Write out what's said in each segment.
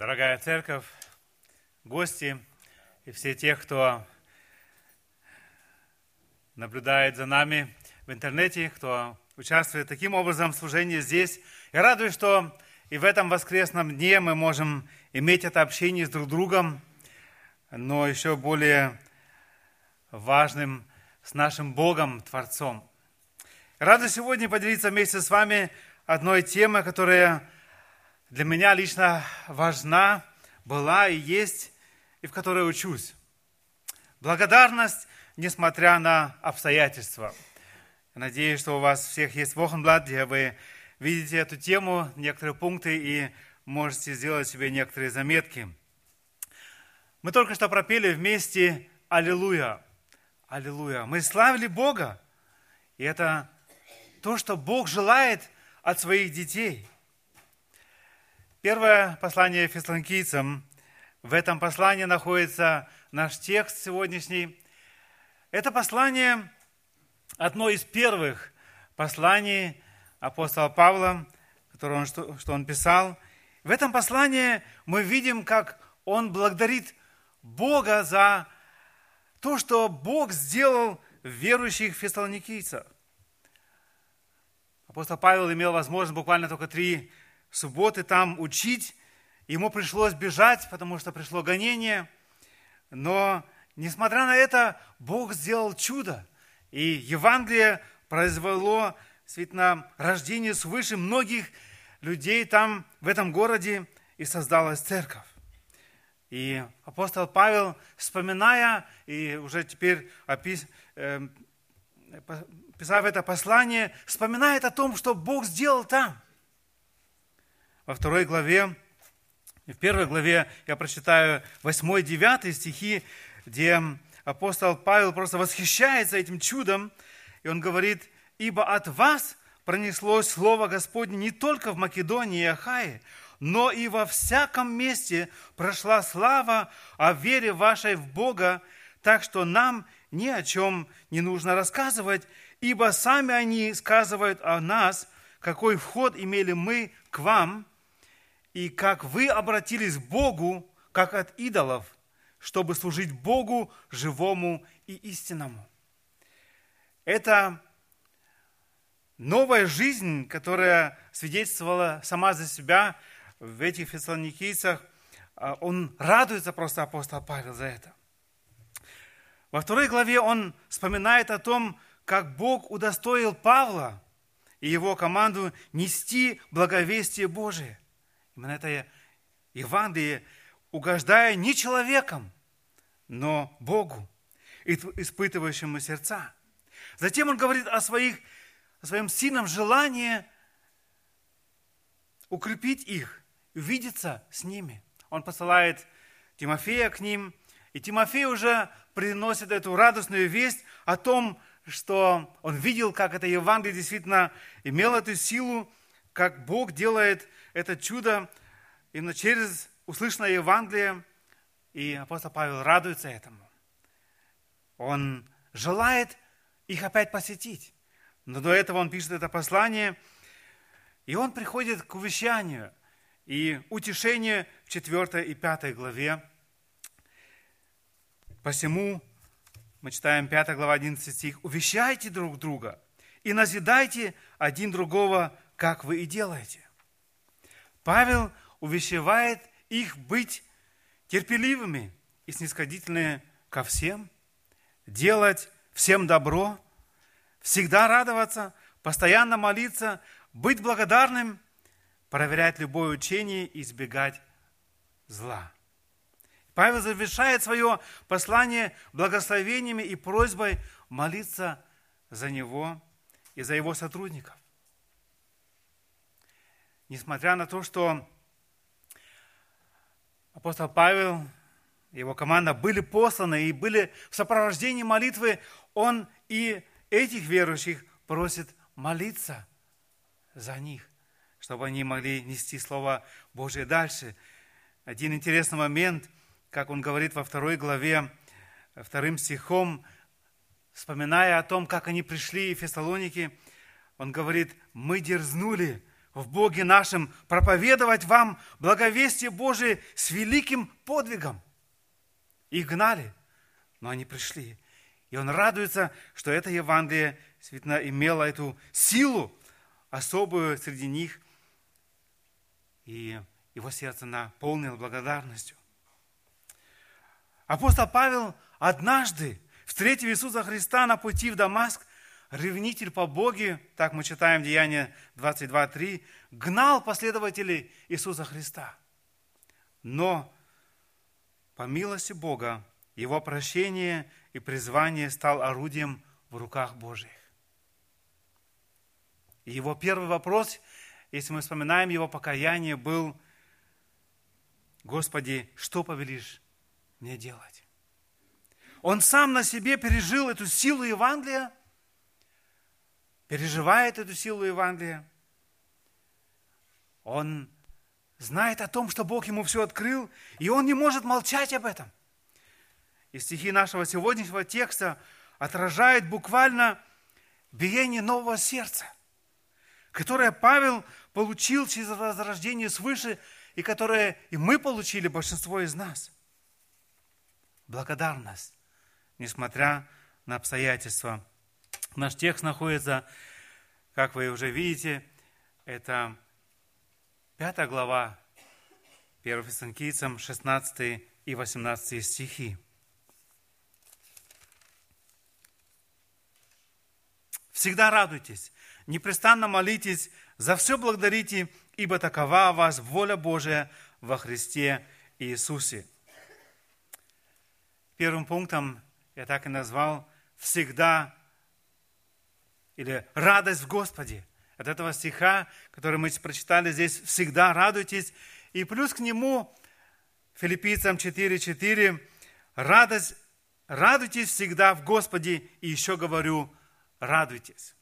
Дорогая церковь, гости и все те, кто наблюдает за нами в интернете, кто участвует таким образом в служении здесь. Я радуюсь, что и в этом воскресном дне мы можем иметь это общение с друг другом, но еще более важным с нашим Богом, Творцом. Рада сегодня поделиться вместе с вами одной темой, которая для меня лично важна, была и есть, и в которой учусь. Благодарность, несмотря на обстоятельства. Надеюсь, что у вас всех есть Вохенблад, где вы видите эту тему, некоторые пункты и можете сделать себе некоторые заметки. Мы только что пропели вместе «Аллилуйя». Аллилуйя. Мы славили Бога. И это то, что Бог желает от своих детей. Первое послание фессалоникийцам. В этом послании находится наш текст сегодняшний. Это послание одно из первых посланий апостола Павла, которое он, что, что он писал. В этом послании мы видим, как он благодарит Бога за то, что Бог сделал верующих фессалоникийцах. Апостол Павел имел возможность буквально только три субботы там учить. Ему пришлось бежать, потому что пришло гонение. Но, несмотря на это, Бог сделал чудо. И Евангелие произвело действительно рождение свыше многих людей там, в этом городе, и создалась церковь. И апостол Павел, вспоминая, и уже теперь опис, э, писав это послание, вспоминает о том, что Бог сделал там. Во второй главе, в первой главе я прочитаю 8-9 стихи, где апостол Павел просто восхищается этим чудом, и он говорит, «Ибо от вас пронеслось Слово Господне не только в Македонии и Ахае, но и во всяком месте прошла слава о вере вашей в Бога, так что нам ни о чем не нужно рассказывать, ибо сами они сказывают о нас, какой вход имели мы к вам, и как вы обратились к Богу, как от идолов, чтобы служить Богу живому и истинному. Это новая жизнь, которая свидетельствовала сама за себя – в этих фессалоникийцах, а, он радуется просто апостол Павел за это. Во второй главе он вспоминает о том, как Бог удостоил Павла и его команду нести благовестие Божие. Именно это Евангелие, угождая не человеком, но Богу, испытывающему сердца. Затем он говорит о, своих, о своем сильном желании укрепить их, увидеться с ними. Он посылает Тимофея к ним, и Тимофей уже приносит эту радостную весть о том, что он видел, как это Евангелие действительно имело эту силу, как Бог делает это чудо именно через услышанное Евангелие, и апостол Павел радуется этому. Он желает их опять посетить. Но до этого он пишет это послание, и он приходит к увещанию – и утешение в 4 и 5 главе. Посему мы читаем 5 глава 11 стих. «Увещайте друг друга и назидайте один другого, как вы и делаете». Павел увещевает их быть терпеливыми и снисходительными ко всем, делать всем добро, всегда радоваться, постоянно молиться, быть благодарным – проверять любое учение и избегать зла. Павел завершает свое послание благословениями и просьбой молиться за него и за его сотрудников. Несмотря на то, что апостол Павел его команда были посланы и были в сопровождении молитвы, он и этих верующих просит молиться за них чтобы они могли нести Слово Божие дальше. Один интересный момент, как он говорит во второй главе, вторым стихом, вспоминая о том, как они пришли в Фессалоники, он говорит, мы дерзнули в Боге нашем проповедовать вам благовестие Божие с великим подвигом. Их гнали, но они пришли. И он радуется, что это Евангелие действительно имело эту силу особую среди них. И его сердце наполнило благодарностью. Апостол Павел однажды, встретив Иисуса Христа на пути в Дамаск, ревнитель по Боге, так мы читаем Деяние 22.3, гнал последователей Иисуса Христа. Но по милости Бога его прощение и призвание стал орудием в руках Божьих. И его первый вопрос, если мы вспоминаем его покаяние, был, Господи, что повелишь мне делать? Он сам на себе пережил эту силу Евангелия, переживает эту силу Евангелия. Он знает о том, что Бог ему все открыл, и он не может молчать об этом. И стихи нашего сегодняшнего текста отражают буквально биение нового сердца, которое Павел получил через возрождение свыше, и которое и мы получили, большинство из нас. Благодарность, несмотря на обстоятельства. Наш текст находится, как вы уже видите, это пятая глава 1 Фессалоникийцам, 16 и 18 стихи. Всегда радуйтесь, непрестанно молитесь, за все благодарите, ибо такова у вас воля Божия во Христе Иисусе. Первым пунктом я так и назвал «всегда» или «радость в Господе». От этого стиха, который мы прочитали здесь, «всегда радуйтесь». И плюс к нему Филиппийцам 4.4 «радость, радуйтесь всегда в Господе». И еще говорю «радуйтесь».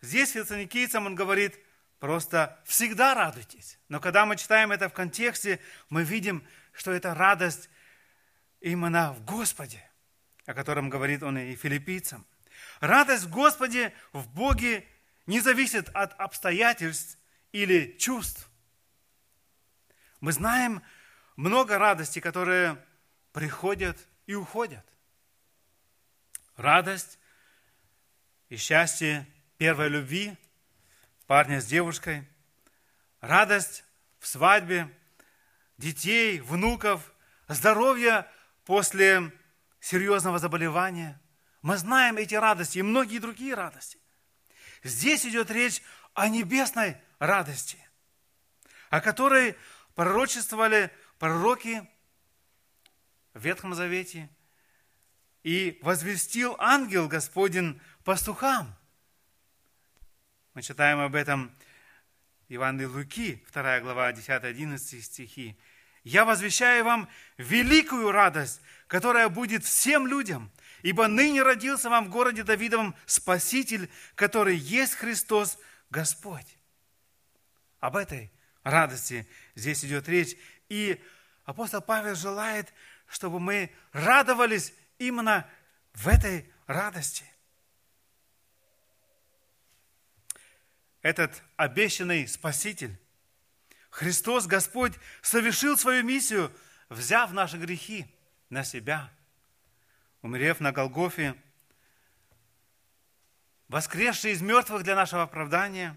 Здесь фессалоникийцам он говорит просто «всегда радуйтесь». Но когда мы читаем это в контексте, мы видим, что это радость именно в Господе о котором говорит он и филиппийцам. Радость в Господе, в Боге не зависит от обстоятельств или чувств. Мы знаем много радости, которые приходят и уходят. Радость и счастье первой любви, парня с девушкой. Радость в свадьбе, детей, внуков, здоровье после серьезного заболевания. Мы знаем эти радости и многие другие радости. Здесь идет речь о небесной радости, о которой пророчествовали пророки в Ветхом Завете и возвестил ангел Господень пастухам. Мы читаем об этом Ивана Луки, 2 глава, 10-11 стихи. «Я возвещаю вам великую радость, которая будет всем людям, ибо ныне родился вам в городе Давидовом Спаситель, который есть Христос Господь. Об этой радости здесь идет речь. И апостол Павел желает, чтобы мы радовались именно в этой радости. Этот обещанный Спаситель, Христос Господь, совершил свою миссию, взяв наши грехи – на себя, умерев на Голгофе, воскресший из мертвых для нашего оправдания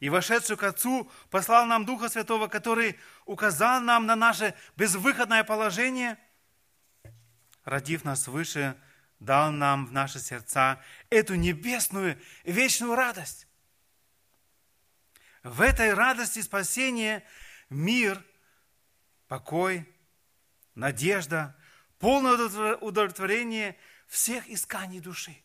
и вошедший к Отцу, послал нам Духа Святого, который указал нам на наше безвыходное положение, родив нас свыше, дал нам в наши сердца эту небесную вечную радость. В этой радости спасения мир, покой, надежда, полное удовлетворение всех исканий души.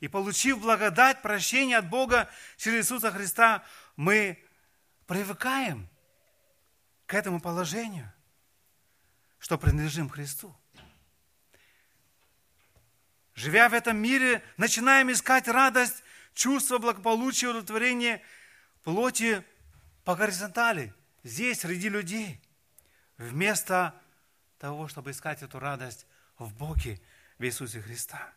И получив благодать, прощение от Бога через Иисуса Христа, мы привыкаем к этому положению, что принадлежим Христу. Живя в этом мире, начинаем искать радость, чувство благополучия, удовлетворения плоти по горизонтали, здесь, среди людей, вместо того, чтобы искать эту радость в Боге, в Иисусе Христа.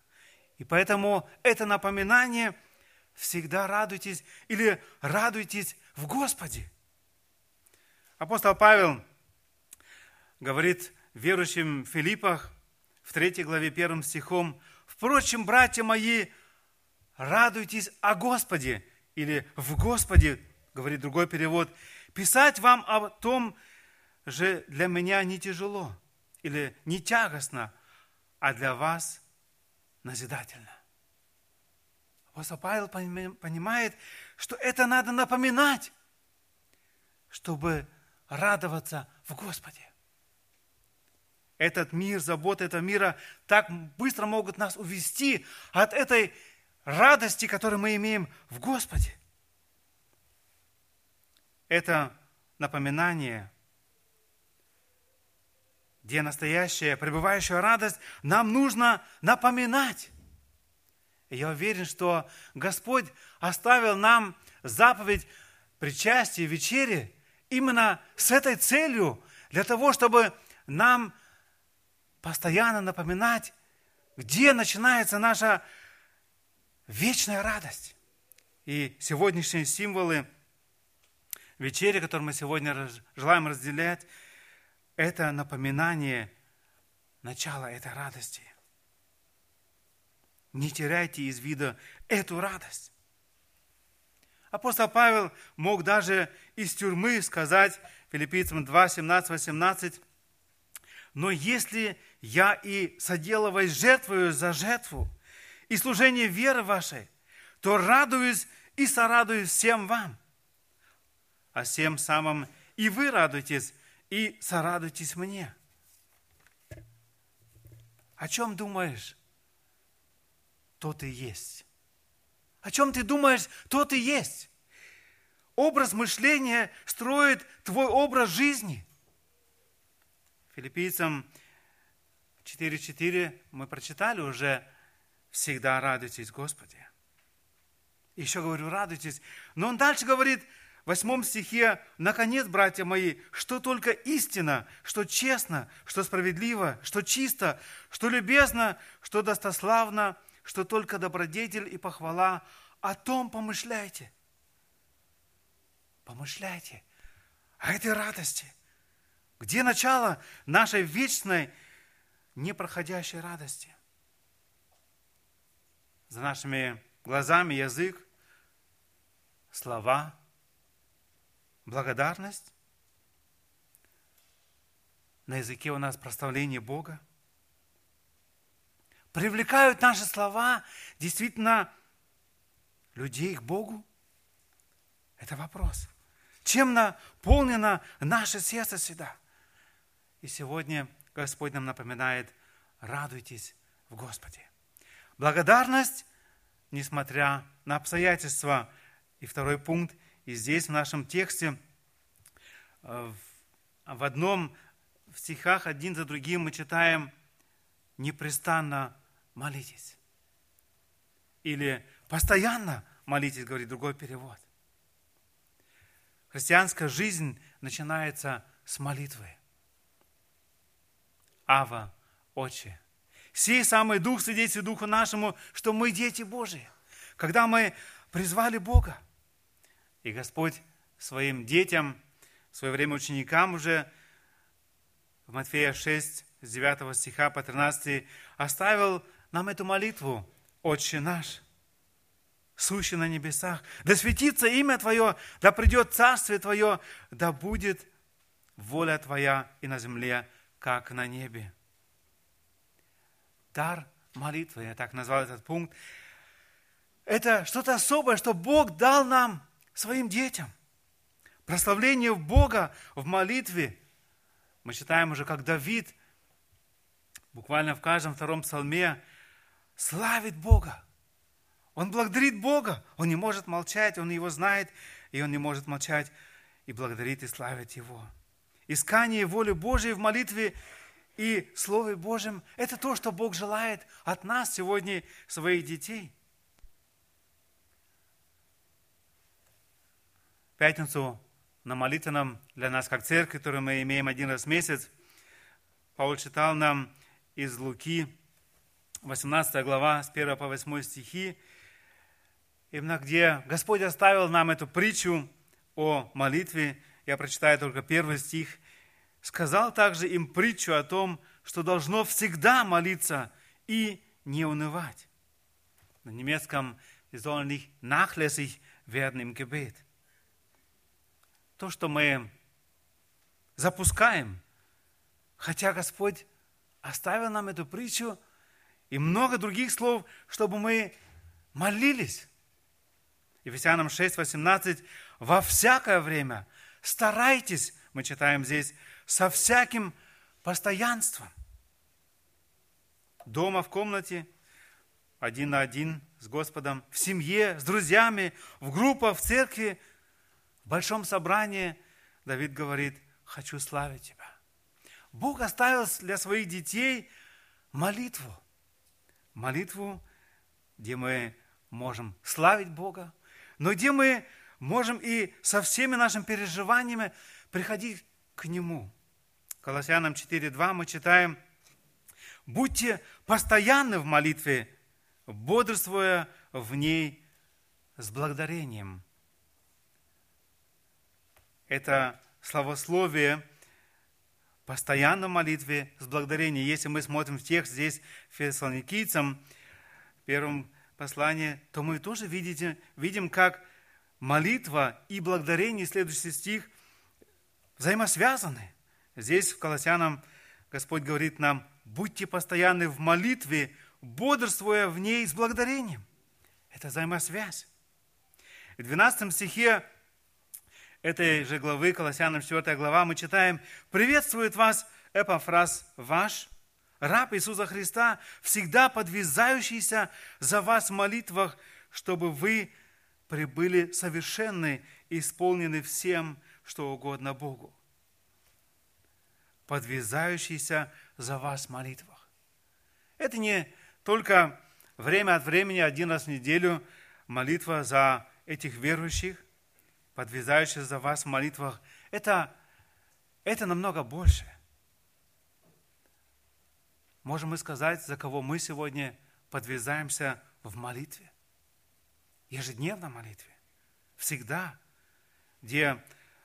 И поэтому это напоминание всегда радуйтесь или радуйтесь в Господе. Апостол Павел говорит верующим в Филиппах в 3 главе 1 стихом, «Впрочем, братья мои, радуйтесь о Господе» или «в Господе», говорит другой перевод, «писать вам о том же для меня не тяжело или не тягостно, а для вас назидательно». Апостол Павел понимает, что это надо напоминать, чтобы радоваться в Господе. Этот мир, заботы этого мира так быстро могут нас увести от этой радости, которую мы имеем в Господе. Это напоминание, где настоящая, пребывающая радость, нам нужно напоминать. И я уверен, что Господь оставил нам заповедь причастия, вечери именно с этой целью, для того, чтобы нам постоянно напоминать, где начинается наша вечная радость. И сегодняшние символы вечери, которые мы сегодня желаем разделять, это напоминание начала этой радости. Не теряйте из вида эту радость. Апостол Павел мог даже из тюрьмы сказать филиппийцам 2, 17, 18, «Но если я и соделываясь жертвую за жертву и служение веры вашей, то радуюсь и сорадуюсь всем вам. А всем самым и вы радуйтесь, и сорадуйтесь мне». О чем думаешь? То ты есть. О чем ты думаешь, то ты есть. Образ мышления строит твой образ жизни. Филиппийцам 4.4 мы прочитали уже «Всегда радуйтесь, Господи». Еще говорю, радуйтесь. Но он дальше говорит, восьмом стихе, «Наконец, братья мои, что только истина, что честно, что справедливо, что чисто, что любезно, что достославно, что только добродетель и похвала, о том помышляйте. Помышляйте о этой радости. Где начало нашей вечной, непроходящей радости? За нашими глазами язык, слова, благодарность. На языке у нас проставление Бога – Привлекают наши слова действительно людей к Богу? Это вопрос. Чем наполнено наше сердце всегда? И сегодня Господь нам напоминает, радуйтесь в Господе. Благодарность, несмотря на обстоятельства. И второй пункт, и здесь в нашем тексте, э, в одном в стихах один за другим мы читаем непрестанно молитесь. Или постоянно молитесь, говорит другой перевод. Христианская жизнь начинается с молитвы. Ава, Отче, сей самый Дух свидетельствует Духу нашему, что мы дети Божии. Когда мы призвали Бога, и Господь своим детям, в свое время ученикам уже в Матфея 6, с 9 стиха по 13, оставил нам эту молитву, Отче наш, сущий на небесах, да светится имя Твое, да придет Царствие Твое, да будет воля Твоя и на земле, как на небе. Дар молитвы, я так назвал этот пункт, это что-то особое, что Бог дал нам, своим детям. Прославление Бога в молитве. Мы читаем уже, как Давид, буквально в каждом втором псалме, славит Бога. Он благодарит Бога. Он не может молчать, он его знает, и он не может молчать и благодарит и славит его. Искание воли Божией в молитве и Слове Божьем – это то, что Бог желает от нас сегодня, своих детей. Пятницу на молитвенном для нас, как церковь, которую мы имеем один раз в месяц, Павел читал нам из Луки 18 глава, с 1 по 8 стихи. именно где Господь оставил нам эту притчу о молитве, я прочитаю только первый стих, сказал также им притчу о том, что должно всегда молиться и не унывать. На немецком wir sollen nicht nachlässig werden im Gebet. То, что мы запускаем, хотя Господь оставил нам эту притчу и много других слов, чтобы мы молились. Ефесянам 6, 18. Во всякое время старайтесь, мы читаем здесь, со всяким постоянством. Дома, в комнате, один на один с Господом, в семье, с друзьями, в группах, в церкви, в большом собрании. Давид говорит, хочу славить Тебя. Бог оставил для своих детей молитву. Молитву, где мы можем славить Бога, но где мы можем и со всеми нашими переживаниями приходить к Нему. Колоссянам 4.2 мы читаем, «Будьте постоянны в молитве, бодрствуя в ней с благодарением». Это словословие постоянно в молитве с благодарением. Если мы смотрим в текст здесь фессалоникийцам, в первом послании, то мы тоже видите, видим, как молитва и благодарение, следующий стих, взаимосвязаны. Здесь в Колоссянам Господь говорит нам, будьте постоянны в молитве, бодрствуя в ней с благодарением. Это взаимосвязь. В 12 стихе этой же главы, Колоссянам 4 глава, мы читаем, «Приветствует вас Эпофраз ваш, раб Иисуса Христа, всегда подвязающийся за вас в молитвах, чтобы вы прибыли совершенны и исполнены всем, что угодно Богу. Подвязающийся за вас в молитвах. Это не только время от времени, один раз в неделю, молитва за этих верующих, подвязающихся за вас в молитвах. Это, это намного больше. Можем мы сказать, за кого мы сегодня подвязаемся в молитве? Ежедневно молитве. Всегда. Где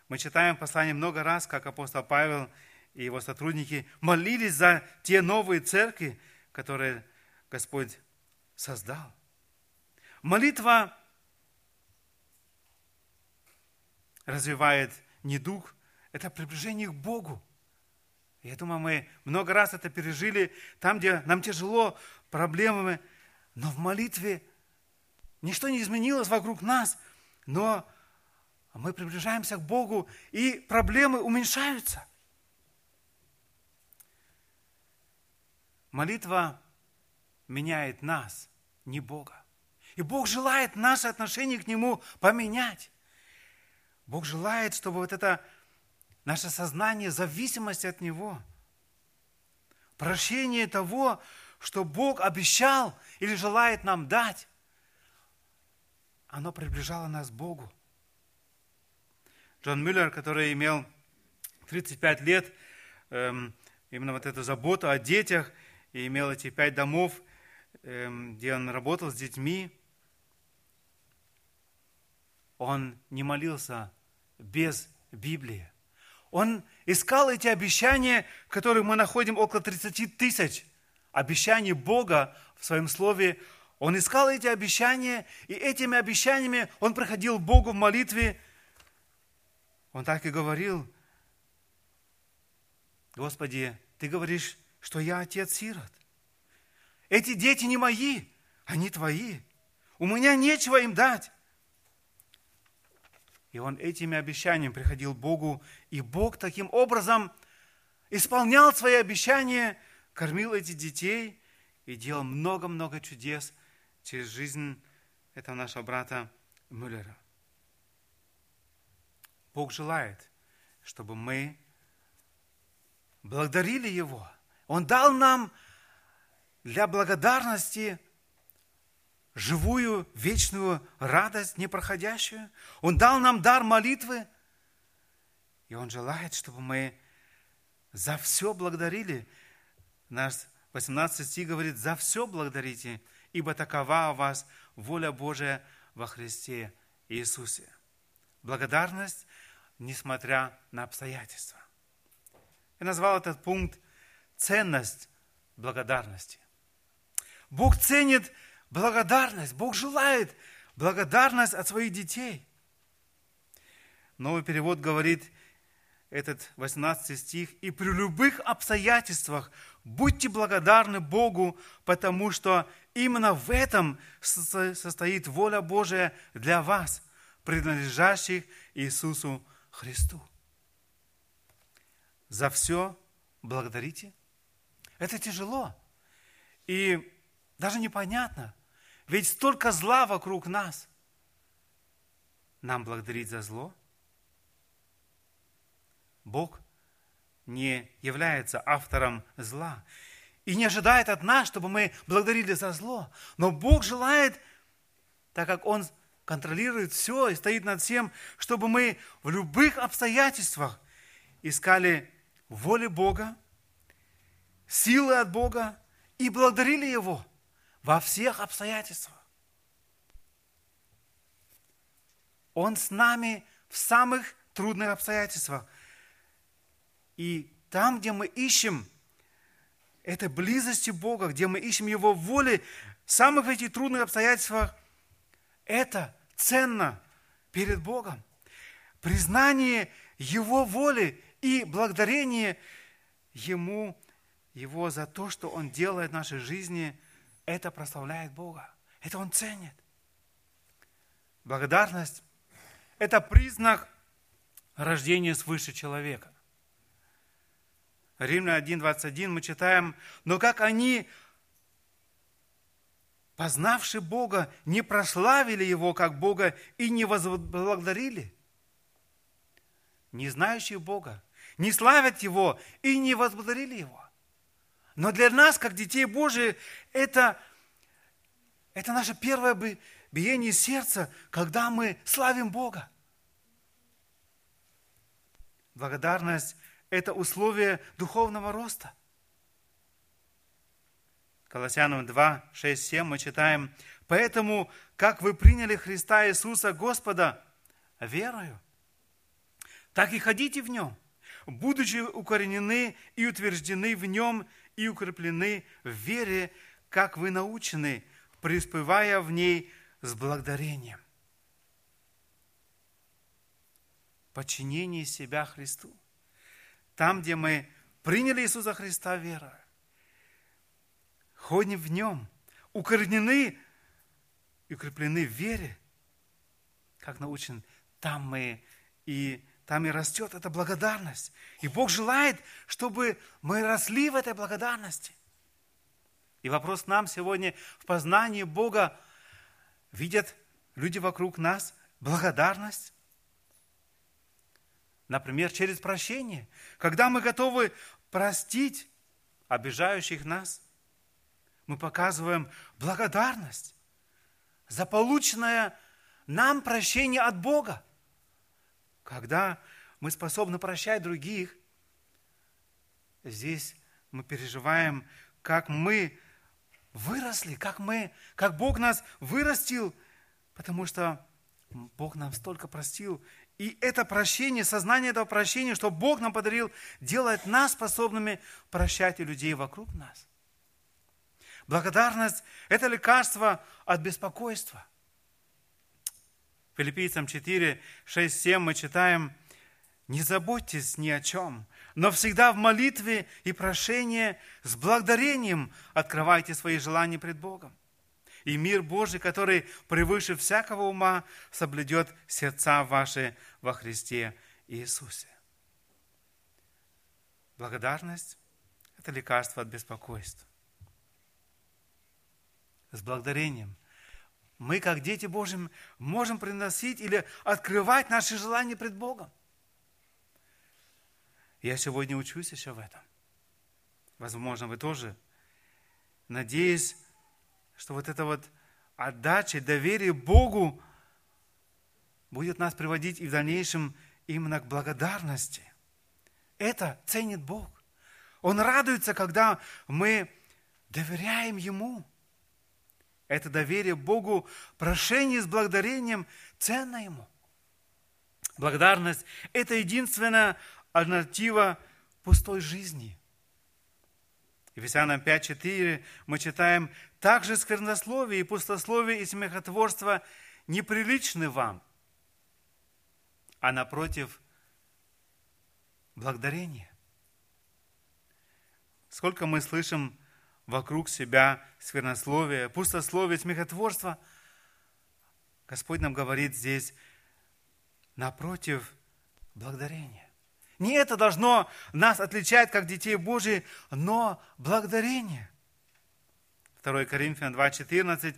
мы читаем послание много раз, как апостол Павел и его сотрудники молились за те новые церкви, которые Господь создал. Молитва развивает не дух, это приближение к Богу. Я думаю, мы много раз это пережили, там, где нам тяжело, проблемами, но в молитве ничто не изменилось вокруг нас, но мы приближаемся к Богу, и проблемы уменьшаются. Молитва меняет нас, не Бога. И Бог желает наше отношение к Нему поменять. Бог желает, чтобы вот это наше сознание зависимости от Него, прощение того, что Бог обещал или желает нам дать, оно приближало нас к Богу. Джон Мюллер, который имел 35 лет, эм, именно вот эту заботу о детях, и имел эти пять домов, эм, где он работал с детьми, он не молился без Библии. Он искал эти обещания, которые мы находим около 30 тысяч обещаний Бога в своем слове. Он искал эти обещания, и этими обещаниями он приходил к Богу в молитве. Он так и говорил, Господи, Ты говоришь, что я отец сирот. Эти дети не мои, они твои. У меня нечего им дать. И он этими обещаниями приходил к Богу, и Бог таким образом исполнял свои обещания, кормил этих детей и делал много-много чудес через жизнь этого нашего брата Мюллера. Бог желает, чтобы мы благодарили Его. Он дал нам для благодарности живую, вечную радость, непроходящую. Он дал нам дар молитвы, и Он желает, чтобы мы за все благодарили. Наш 18 стих говорит, за все благодарите, ибо такова у вас воля Божия во Христе Иисусе. Благодарность, несмотря на обстоятельства. Я назвал этот пункт «Ценность благодарности». Бог ценит благодарность, Бог желает благодарность от своих детей. Новый перевод говорит, этот 18 стих, «И при любых обстоятельствах будьте благодарны Богу, потому что именно в этом состоит воля Божия для вас, принадлежащих Иисусу Христу». За все благодарите. Это тяжело. И даже непонятно. Ведь столько зла вокруг нас. Нам благодарить за зло – Бог не является автором зла и не ожидает от нас, чтобы мы благодарили за зло. Но Бог желает, так как Он контролирует все и стоит над всем, чтобы мы в любых обстоятельствах искали воли Бога, силы от Бога и благодарили Его во всех обстоятельствах. Он с нами в самых трудных обстоятельствах – и там, где мы ищем этой близости Бога, где мы ищем Его воли, в самых этих трудных обстоятельствах, это ценно перед Богом. Признание Его воли и благодарение Ему, Его за то, что Он делает в нашей жизни, это прославляет Бога. Это Он ценит. Благодарность – это признак рождения свыше человека. Римлян 1.21 мы читаем, но как они, познавши Бога, не прославили Его как Бога и не возблагодарили. Не знающие Бога, не славят Его и не возблагодарили Его. Но для нас, как детей Божии, это, это наше первое биение сердца, когда мы славим Бога. Благодарность это условие духовного роста. Колоссянам 2, 6, 7 мы читаем, «Поэтому, как вы приняли Христа Иисуса Господа верою, так и ходите в Нем, будучи укоренены и утверждены в Нем и укреплены в вере, как вы научены, преуспевая в ней с благодарением». Подчинение себя Христу там, где мы приняли Иисуса Христа верой, ходим в Нем, укоренены и укреплены в вере, как научен, там мы и там и растет эта благодарность. И Бог желает, чтобы мы росли в этой благодарности. И вопрос нам сегодня в познании Бога. Видят люди вокруг нас благодарность? Например, через прощение. Когда мы готовы простить обижающих нас, мы показываем благодарность за полученное нам прощение от Бога. Когда мы способны прощать других, здесь мы переживаем, как мы выросли, как мы, как Бог нас вырастил, потому что Бог нам столько простил, и это прощение, сознание этого прощения, что Бог нам подарил, делает нас способными прощать и людей вокруг нас. Благодарность – это лекарство от беспокойства. Филиппийцам 4, 6, 7 мы читаем, «Не заботьтесь ни о чем, но всегда в молитве и прошении с благодарением открывайте свои желания пред Богом и мир Божий, который превыше всякого ума, соблюдет сердца ваши во Христе Иисусе. Благодарность – это лекарство от беспокойства. С благодарением мы, как дети Божьи, можем приносить или открывать наши желания пред Богом. Я сегодня учусь еще в этом. Возможно, вы тоже. Надеюсь, что вот эта вот отдача, доверие Богу будет нас приводить и в дальнейшем именно к благодарности. Это ценит Бог. Он радуется, когда мы доверяем Ему. Это доверие Богу, прошение с благодарением ценно Ему. Благодарность – это единственная альтернатива пустой жизни. Ефесянам 5.4 мы читаем, «Также сквернословие и пустословие и смехотворство неприличны вам, а напротив – благодарение». Сколько мы слышим вокруг себя сквернословие, пустословие, смехотворство. Господь нам говорит здесь, напротив, благодарение. Не это должно нас отличать, как детей Божьих, но благодарение. 2 Коринфянам 2,14.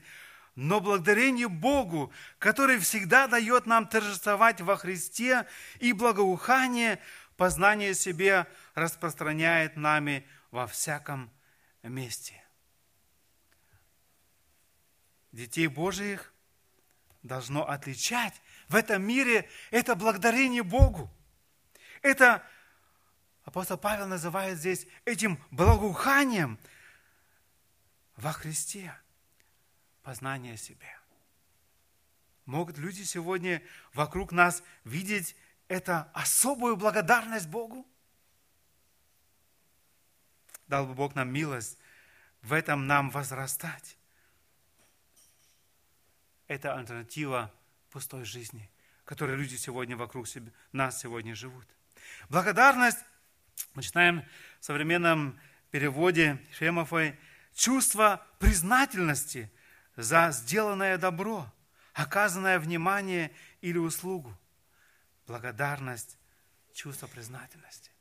Но благодарение Богу, который всегда дает нам торжествовать во Христе и благоухание, познание себе распространяет нами во всяком месте. Детей Божиих должно отличать в этом мире это благодарение Богу. Это апостол Павел называет здесь этим благоуханием во Христе, познание себя. Могут люди сегодня вокруг нас видеть это особую благодарность Богу? Дал бы Бог нам милость в этом нам возрастать. Это альтернатива пустой жизни, которой люди сегодня вокруг себя, нас сегодня живут. Благодарность, мы читаем в современном переводе Шемофой, чувство признательности за сделанное добро, оказанное внимание или услугу. Благодарность, чувство признательности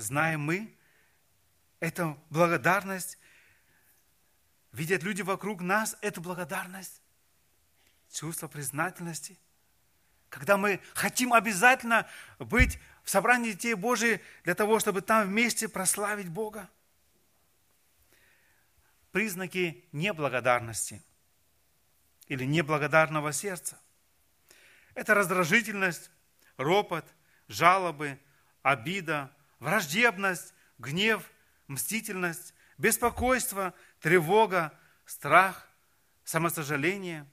знаем мы, это благодарность, видят люди вокруг нас эту благодарность, чувство признательности. Когда мы хотим обязательно быть в собрании детей Божьих для того, чтобы там вместе прославить Бога. Признаки неблагодарности или неблагодарного сердца. Это раздражительность, ропот, жалобы, обида, враждебность, гнев, мстительность, беспокойство, тревога, страх, самосожаление,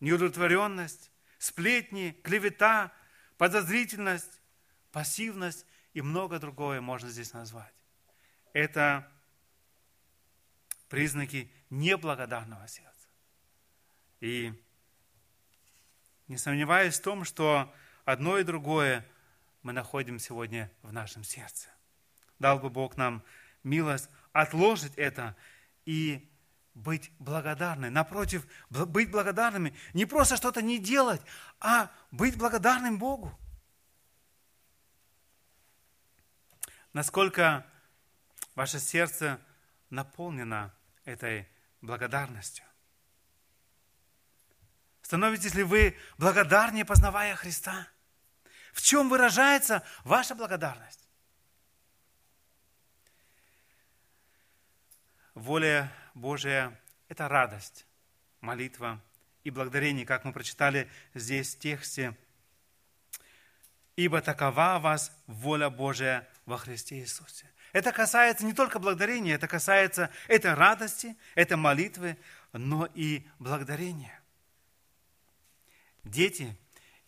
неудовлетворенность, сплетни, клевета, подозрительность, пассивность и много другое можно здесь назвать. Это признаки неблагодарного сердца. И не сомневаюсь в том, что одно и другое – мы находим сегодня в нашем сердце. Дал бы Бог нам милость отложить это и быть благодарны. Напротив, быть благодарными. Не просто что-то не делать, а быть благодарным Богу. Насколько ваше сердце наполнено этой благодарностью? Становитесь ли вы благодарнее, познавая Христа? В чем выражается ваша благодарность? Воля Божия – это радость, молитва и благодарение, как мы прочитали здесь в тексте. «Ибо такова вас воля Божия во Христе Иисусе». Это касается не только благодарения, это касается этой радости, этой молитвы, но и благодарения. Дети,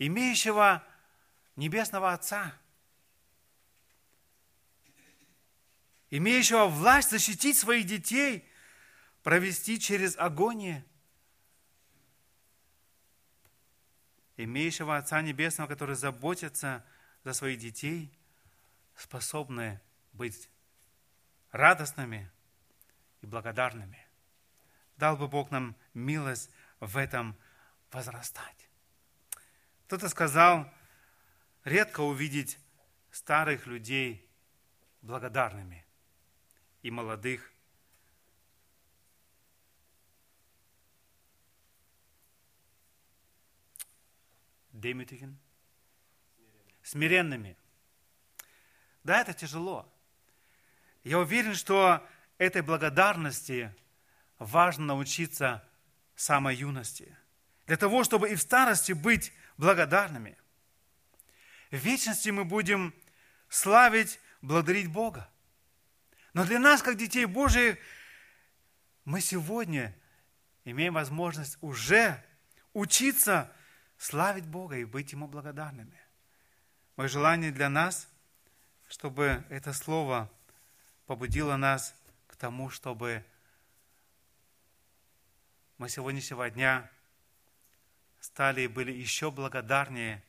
имеющего Небесного Отца, имеющего власть защитить своих детей, провести через агонию, имеющего Отца Небесного, который заботится за своих детей, способны быть радостными и благодарными. Дал бы Бог нам милость в этом возрастать. Кто-то сказал, редко увидеть старых людей благодарными и молодых. Демютиген? Смиренными. Да, это тяжело. Я уверен, что этой благодарности важно научиться самой юности. Для того, чтобы и в старости быть благодарными. Вечности мы будем славить, благодарить Бога. Но для нас, как детей Божьих, мы сегодня имеем возможность уже учиться славить Бога и быть Ему благодарными. Мое желание для нас, чтобы это слово побудило нас к тому, чтобы мы сегодняшнего дня стали и были еще благодарнее,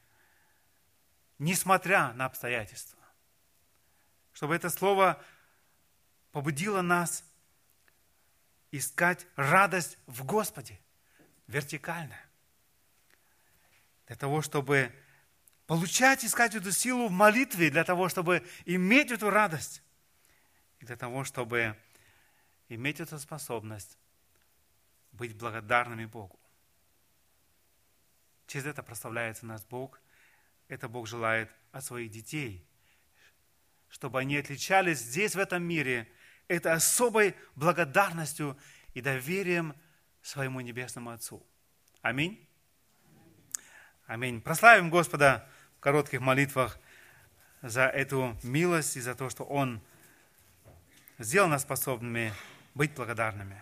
несмотря на обстоятельства. Чтобы это слово побудило нас искать радость в Господе, вертикально. Для того, чтобы получать, искать эту силу в молитве, для того, чтобы иметь эту радость. И для того, чтобы иметь эту способность быть благодарными Богу. Через это прославляется нас Бог. Это Бог желает от своих детей, чтобы они отличались здесь, в этом мире, это особой благодарностью и доверием своему Небесному Отцу. Аминь. Аминь. Прославим Господа в коротких молитвах за эту милость и за то, что Он сделал нас способными быть благодарными.